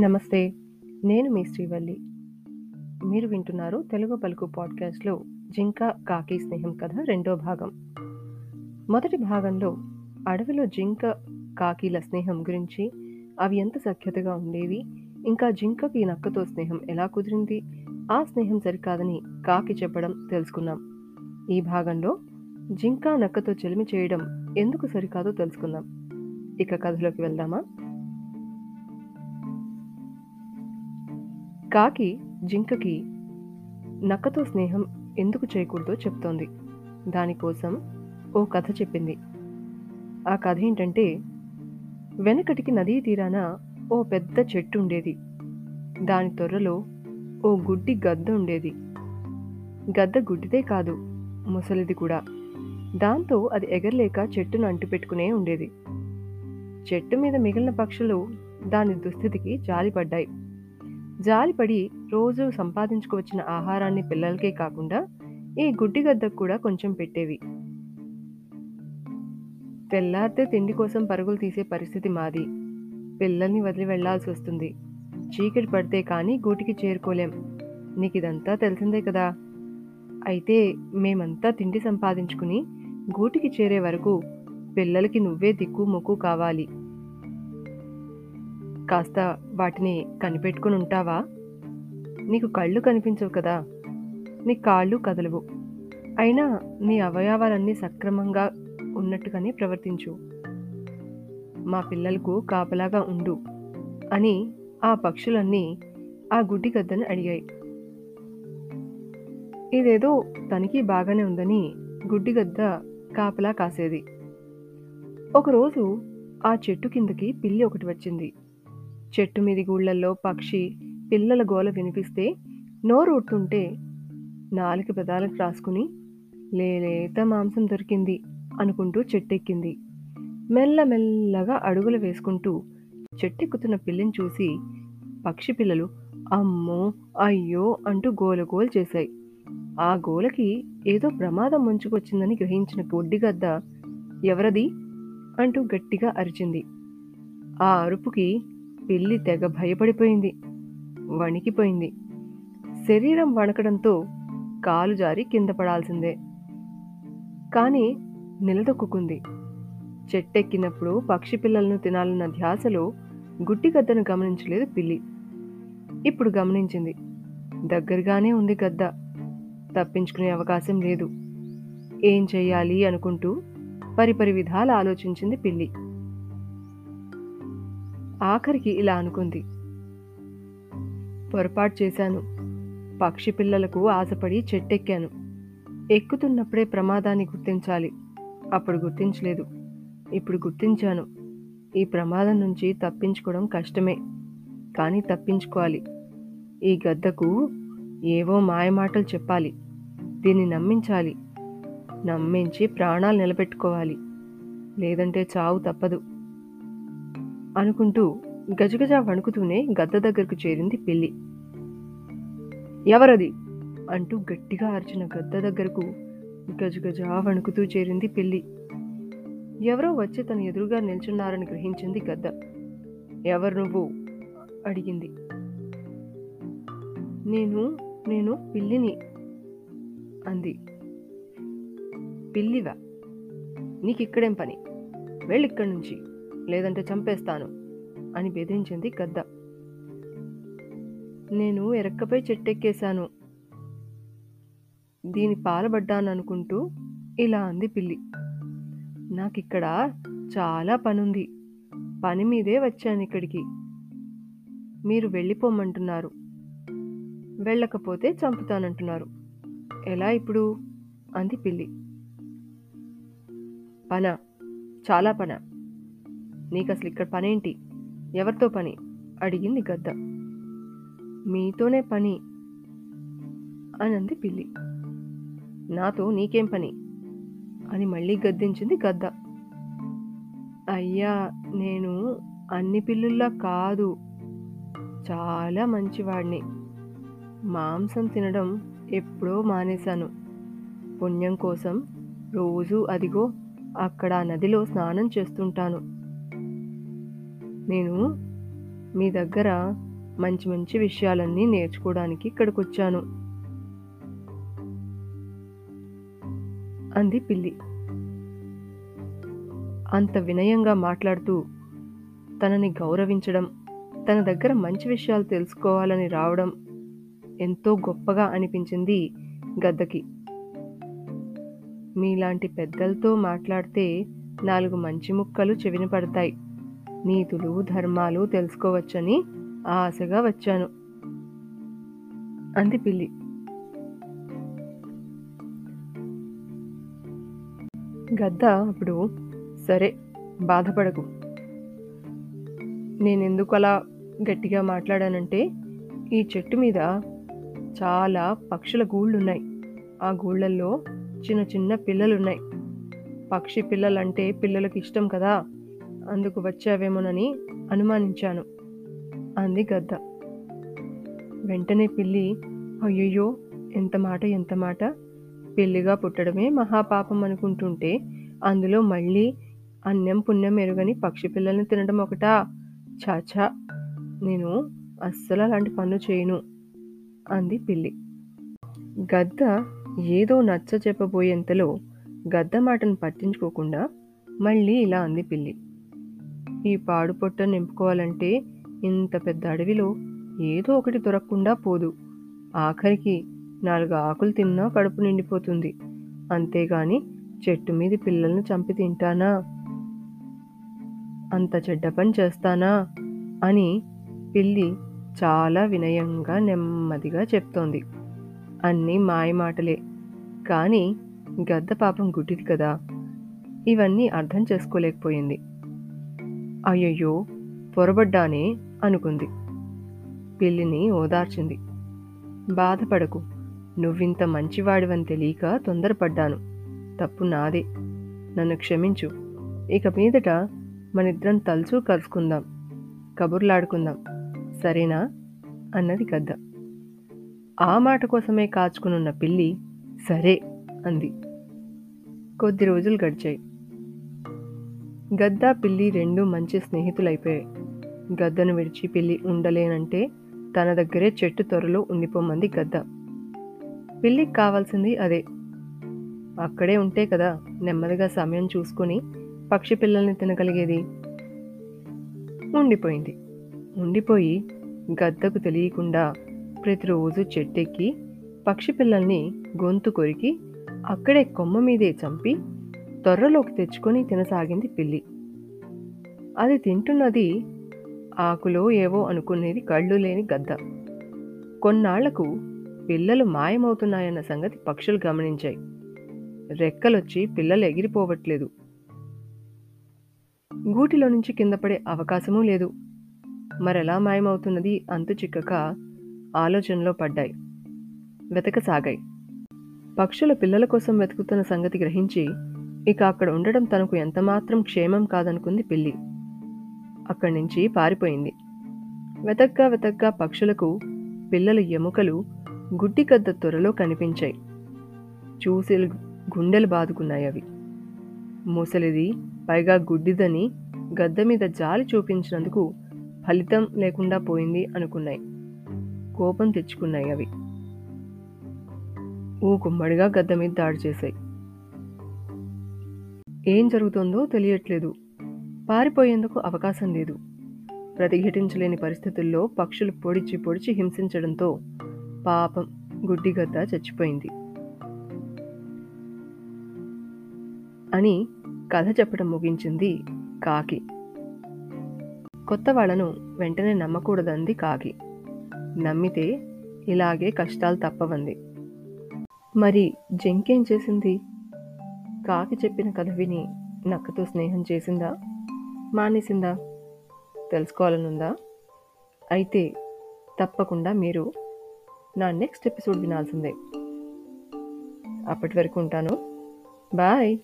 నమస్తే. నేను మీ శ్రీవల్లి. మీరు వింటున్నారు 'తెలుగు పలుకు' పాడ్‌కాస్ట్‌లో 'జింక, కాకి స్నేహం' కథ రెండో భాగం. మొదటి భాగంలో అడవిలో జింక, కాకిల స్నేహం గురించి, అవి ఎంత సఖ్యతగా ఉండేవి, ఇంకా జింకకి నక్కతో స్నేహం ఎలా కుదిరింది, ఆ స్నేహం సరికాదని కాకి చెప్పడం తెలుసుకున్నాం. ఈ భాగంలో జింక, నక్కతో చెలిమి చేయడం ఎందుకు సరికాదో తెలుసుకుందాం. ఇక కథలోకి వెళ్దామా? కాకి జింకకి నక్కతో స్నేహం ఎందుకు చేయకూడదో చెప్తోంది. దానికోసం ఓ కథ చెప్పింది. ఆ కథ ఏంటంటే వెనకటికి నదీ తీరాన ఓ పెద్ద చెట్టు ఉండేది దాని తొర్రలో ఓ గుడ్డి గద్ద ఉండేది. గద్ద గుడ్డిదే కాదు, ముసలిది కూడా. దాంతో అది ఎగరలేక చెట్టును అంటిపెట్టుకునే ఉండేది. చెట్టు మీద మిగిలిన పక్షులు దాని దుస్థితికి జాలిపడ్డాయి. జాలిపడి రోజు సంపాదించుకువచ్చిన ఆహారాన్ని పిల్లలకే కాకుండా ఈ గుడ్డి గద్దకు కూడా కొంచెం పెట్టేవి. తెల్లారితే తిండి కోసం పరుగులు తీసే పరిస్థితి మాది. పిల్లల్ని వదిలి వెళ్ళాల్సి వస్తుంది. చీకటి పడితే కానీ గూటికి చేరుకోలేం. నీకు ఇదంతా తెలిసిందే కదా! అయితే మేమంతా తిండి సంపాదించుకుని గూటికి చేరే వరకు పిల్లలకి నువ్వే దిక్కు మొక్కు కావాలి. కాస్త వాటిని కనిపెట్టుకుని ఉంటావా? నీకు కళ్ళు కనిపించవు కదా! నీ కాళ్ళు కదలవు. అయినా నీ అవయవాలన్నీ సక్రమంగా ఉన్నట్టుగానే ప్రవర్తించు. మా పిల్లలకు కాపలాగా ఉండు అని ఆ పక్షులన్నీ ఆ గుడ్డి గద్దను అడిగాయి. ఇదేదో తనకి బాగానే ఉందని గుడ్డిగద్ద కాపలా కాసేది. ఒకరోజు ఆ చెట్టు కిందకి పిల్లి ఒకటి వచ్చింది. చెట్టు మీది గూళ్ళల్లో పక్షి పిల్లల గోల వినిపిస్తే నోరూరుతుంటే నాలుక పెదాలకు రాసుకుని లేలేత మాంసం దొరికింది అనుకుంటూ చెట్టెక్కింది. మెల్లమెల్లగా అడుగులు వేసుకుంటూ చెట్టెక్కుతున్న పిల్లిని చూసి పక్షి పిల్లలు అమ్మో! అయ్యో! అంటూ గోలగోల చేశాయి. ఆ గోలకి ఏదో ప్రమాదం ముంచుకొచ్చిందని గ్రహించిన గుడ్డిగద్ద ఎవరది? అంటూ గట్టిగా అరిచింది. ఆ అరుపుకి పిల్లి తెగ భయపడిపోయింది. వణికిపోయింది. శరీరం వణకడంతో కాలు జారి కింద పడాల్సిందే. కానీ నిలదొక్కుకుంది. చెట్టెక్కినప్పుడు పక్షి పిల్లలను తినాలన్న ధ్యాసలో గుడ్డిగద్దను గమనించలేదు పిల్లి. ఇప్పుడు గమనించింది. దగ్గరగానే ఉంది గద్ద. తప్పించుకునే అవకాశం లేదు. ఏం చెయ్యాలి అనుకుంటూ పరిపరి విధాలు ఆలోచించింది పిల్లి. ఆఖరికి ఇలా అనుకుంది. పొరపాటు చేశాను. పక్షి పిల్లలకు ఆశపడి చెట్టెక్కాను. ఎక్కుతున్నప్పుడే ప్రమాదాన్ని గుర్తించాలి. అప్పుడు గుర్తించలేదు. ఇప్పుడు గుర్తించాను. ఈ ప్రమాదం నుంచి తప్పించుకోవడం కష్టమే. కానీ తప్పించుకోవాలి. ఈ గద్దకు ఏవో మాయమాటలు చెప్పాలి. దీన్ని నమ్మించాలి. నమ్మించి ప్రాణాలు నిలబెట్టుకోవాలి. లేదంటే చావు తప్పదు. అనుకుంటూ గజగజ వణుకుతూనే గద్ద దగ్గరకు చేరింది పిల్లి. ఎవరది? అంటూ గట్టిగా అరిచిన గద్ద దగ్గరకు గజగజ వణుకుతూ చేరింది పిల్లి. ఎవరో వచ్చి తన ఎదురుగా నిల్చున్నారని గ్రహించింది గద్ద. ఎవరు నువ్వు? అడిగింది. నేను నేను పిల్లిని అంది. పిల్లివా? నీకిక్కడేం పని? వెళ్ళిక్కడి నుంచి. లేదంటే చంపేస్తాను అని బెదిరించింది గద్ద. నేను ఎరక్కపై చెట్టెక్కేశాను. దీని పాలబడ్డాననుకుంటూ ఇలా అంది పిల్లి. నాకిక్కడ చాలా పనుంది. పని మీదే వచ్చాను ఇక్కడికి మీరు వెళ్ళిపోమంటున్నారు. వెళ్ళకపోతే చంపుతానంటున్నారు. ఎలా ఇప్పుడు? అంది పిల్లి. పన చాలా పన నీకు అసలు ఇక్కడ పనేంటి? ఎవరితో పని? అడిగింది గద్ద. మీతోనే పని అనంది పిల్లి. నాతో నీకేం పని? అని మళ్ళీ గద్దించింది గద్ద. అయ్యా! నేను అన్ని పిల్లుల్లా కాదు. చాలా మంచివాడిని మాంసం తినడం ఎప్పుడో మానేశాను. పుణ్యం కోసం రోజూ అదిగో అక్కడ నదిలో స్నానం చేస్తుంటాను. నేను మీ దగ్గర మంచి మంచి విషయాలన్నీ నేర్చుకోవడానికి ఇక్కడికి వచ్చాను అంది పిల్లి. అంత వినయంగా మాట్లాడుతూ తనని గౌరవించడం తన దగ్గర మంచి విషయాలు తెలుసుకోవాలని రావడం ఎంతో గొప్పగా అనిపించింది గద్దకి. మీలాంటి పెద్దలతో మాట్లాడితే నాలుగు మంచి ముక్కలు చెవిన పడతాయి. నీతులు ధర్మాలు తెలుసుకోవచ్చని ఆశగా వచ్చాను. అంది పిల్లి. గద్ద అప్పుడు సరే బాధపడకు. నేనెందుకు అలా గట్టిగా మాట్లాడానంటే ఈ చెట్టు మీద చాలా పక్షుల గూళ్ళున్నాయి. ఆ గూళ్ళల్లో చిన్న చిన్న పిల్లలున్నాయి. పక్షి పిల్లలంటే పిల్లలకు ఇష్టం కదా? అందుకు వచ్చావేమోనని అనుమానించాను. అంది గద్ద. వెంటనే పిల్లి అయ్యయ్యో ఎంత మాట ఎంత మాట? పిల్లిగా పుట్టడమే మహాపాపం అనుకుంటుంటే అందులో మళ్ళీ అన్నం పుణ్యం ఎరుగని పక్షి పిల్లల్ని తినడం ఒకటా? చాచా నేను అస్సలు అలాంటి పనులు చేయను. అంది పిల్లి. గద్ద ఏదో నచ్చ చెప్పబోయేంతలో గద్ద మాటను పట్టించుకోకుండా మళ్ళీ ఇలా అంది పిల్లి. ఈ పాడు పొట్ట నింపుకోవాలంటే ఇంత పెద్ద అడవిలో ఏదో ఒకటి దొరకకుండా పోదు. ఆఖరికి నాలుగు ఆకులు తిన్నా కడుపు నిండిపోతుంది. అంతేగాని చెట్టు మీద పిల్లల్ని చంపి తింటానా? అంత చెడ్డ పని చేస్తానా? అని పిల్లి చాలా వినయంగా నెమ్మదిగా చెప్తోంది. అన్నీ మాయమాటలే కానీ గద్ద పాపం గుడ్డిది కదా. ఇవన్నీ అర్థం చేసుకోలేకపోయింది. అయ్యయ్యో పొరబడ్డానే అనుకుంది. పిల్లిని ఓదార్చింది. బాధపడకు. నువ్వింత మంచివాడివని తెలియక తొందరపడ్డాను. తప్పు నాదే. నన్ను క్షమించు. ఇక మీదట మనిద్దరం తలుచూ కలుసుకుందాం. కబుర్లాడుకుందాం. సరేనా? అన్నది గద్ద. ఆ మాట కోసమే కాచుకునున్న పిల్లి సరే అంది. కొద్ది రోజులు గడిచాయి. గద్ద పిల్లి రెండు మంచి స్నేహితులైపోయాయి. గద్దను విడిచి పిల్లి ఉండలేనంటే తన దగ్గరే చెట్టు త్వరలో ఉండిపోమంది గద్ద. పిల్లికి కావాల్సింది అదే. అక్కడే ఉంటే కదా నెమ్మదిగా సమయం చూసుకొని పక్షి పిల్లల్ని తినగలిగేది? ఉండిపోయింది. ఉండిపోయి గద్దకు తెలియకుండా ప్రతిరోజు చెట్టెక్కి పక్షి పిల్లల్ని గొంతు కొరికి అక్కడే కొమ్మ మీదే చంపి తొర్రలోకి తెచ్చుకొని తినసాగింది పిల్లి. అది తింటున్నది ఆకులో ఏవో అనుకునేది కళ్ళు లేని గద్ద. కొన్నాళ్ళకు పిల్లలు మాయమవుతున్నాయన్న సంగతి పక్షులు గమనించాయి. రెక్కలొచ్చి పిల్లలు ఎగిరిపోవట్లేదు. గూటిలో నుంచి కింద పడే అవకాశమూ లేదు. మరెలా మాయమవుతున్నది అంతు చిక్కక ఆలోచనలో పడ్డాయి. వెతకసాగాయి పక్షుల పిల్లల కోసం వెతుకుతున్న సంగతి గ్రహించి ఇక అక్కడ ఉండడం తనకు ఎంతమాత్రం క్షేమం కాదనుకుంది పిల్లి. అక్కడి నుంచి పారిపోయింది. వెతగ్గా వెతగ్గా పక్షులకు పిల్లల ఎముకలు గుడ్డి గద్ద త్వరలో కనిపించాయి. చూసి గుండెలు బాదుకున్నాయి అవి. ముసలిది పైగా గుడ్డిదని గద్ద మీద జాలి చూపించినందుకు ఫలితం లేకుండా పోయింది అనుకున్నాయి. కోపం తెచ్చుకున్నాయి అవి. ఊ కుమ్మడిగా గద్ద మీద దాడి చేశాయి. ఏం జరుగుతుందో తెలియట్లేదు. పారిపోయేందుకు అవకాశం లేదు. ప్రతిఘటించలేని పరిస్థితుల్లో పక్షులు పొడిచి పొడిచి హింసించడంతో పాపం గుడ్డిగద్ద చచ్చిపోయింది. అని కథ చెప్పడం ముగించింది కాకి. కొత్త వాళ్ళను వెంటనే నమ్మకూడదంది కాకి. నమ్మితే ఇలాగే కష్టాలు తప్పవంది. మరి జంకేం చేసింది? కాకి చెప్పిన కథ విని నక్కతో స్నేహం చేసిందా? మానేసిందా? తెలుసుకోవాలనుందా? అయితే తప్పకుండా మీరు నా నెక్స్ట్ ఎపిసోడ్ వినాల్సిందే. అప్పటి వరకు ఉంటాను. బాయ్.